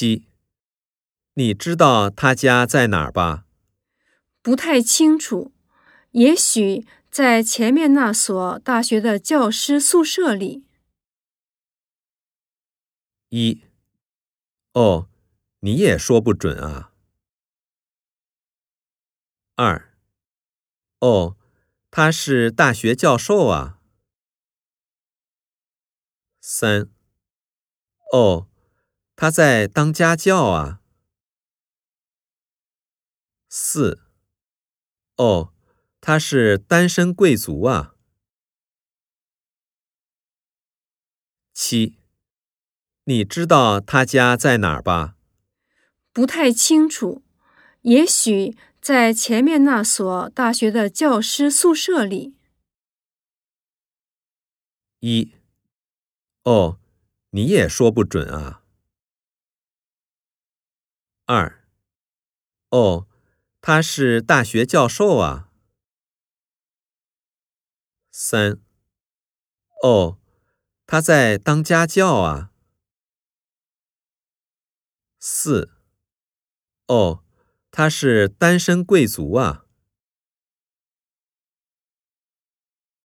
七，你知道他家在哪儿吧？不太清楚，也许在前面那所大学的教师宿舍里。一，哦，你也说不准啊。二，哦，他是大学教授啊。三，哦，他在当家教啊。四，哦，他是单身贵族啊。七，你知道他家在哪儿吧？不太清楚，也许在前面那所大学的教师宿舍里。一。哦，你也说不准啊。二，哦，他是大学教授啊。三，哦，他在当家教啊。四，哦，他是单身贵族啊。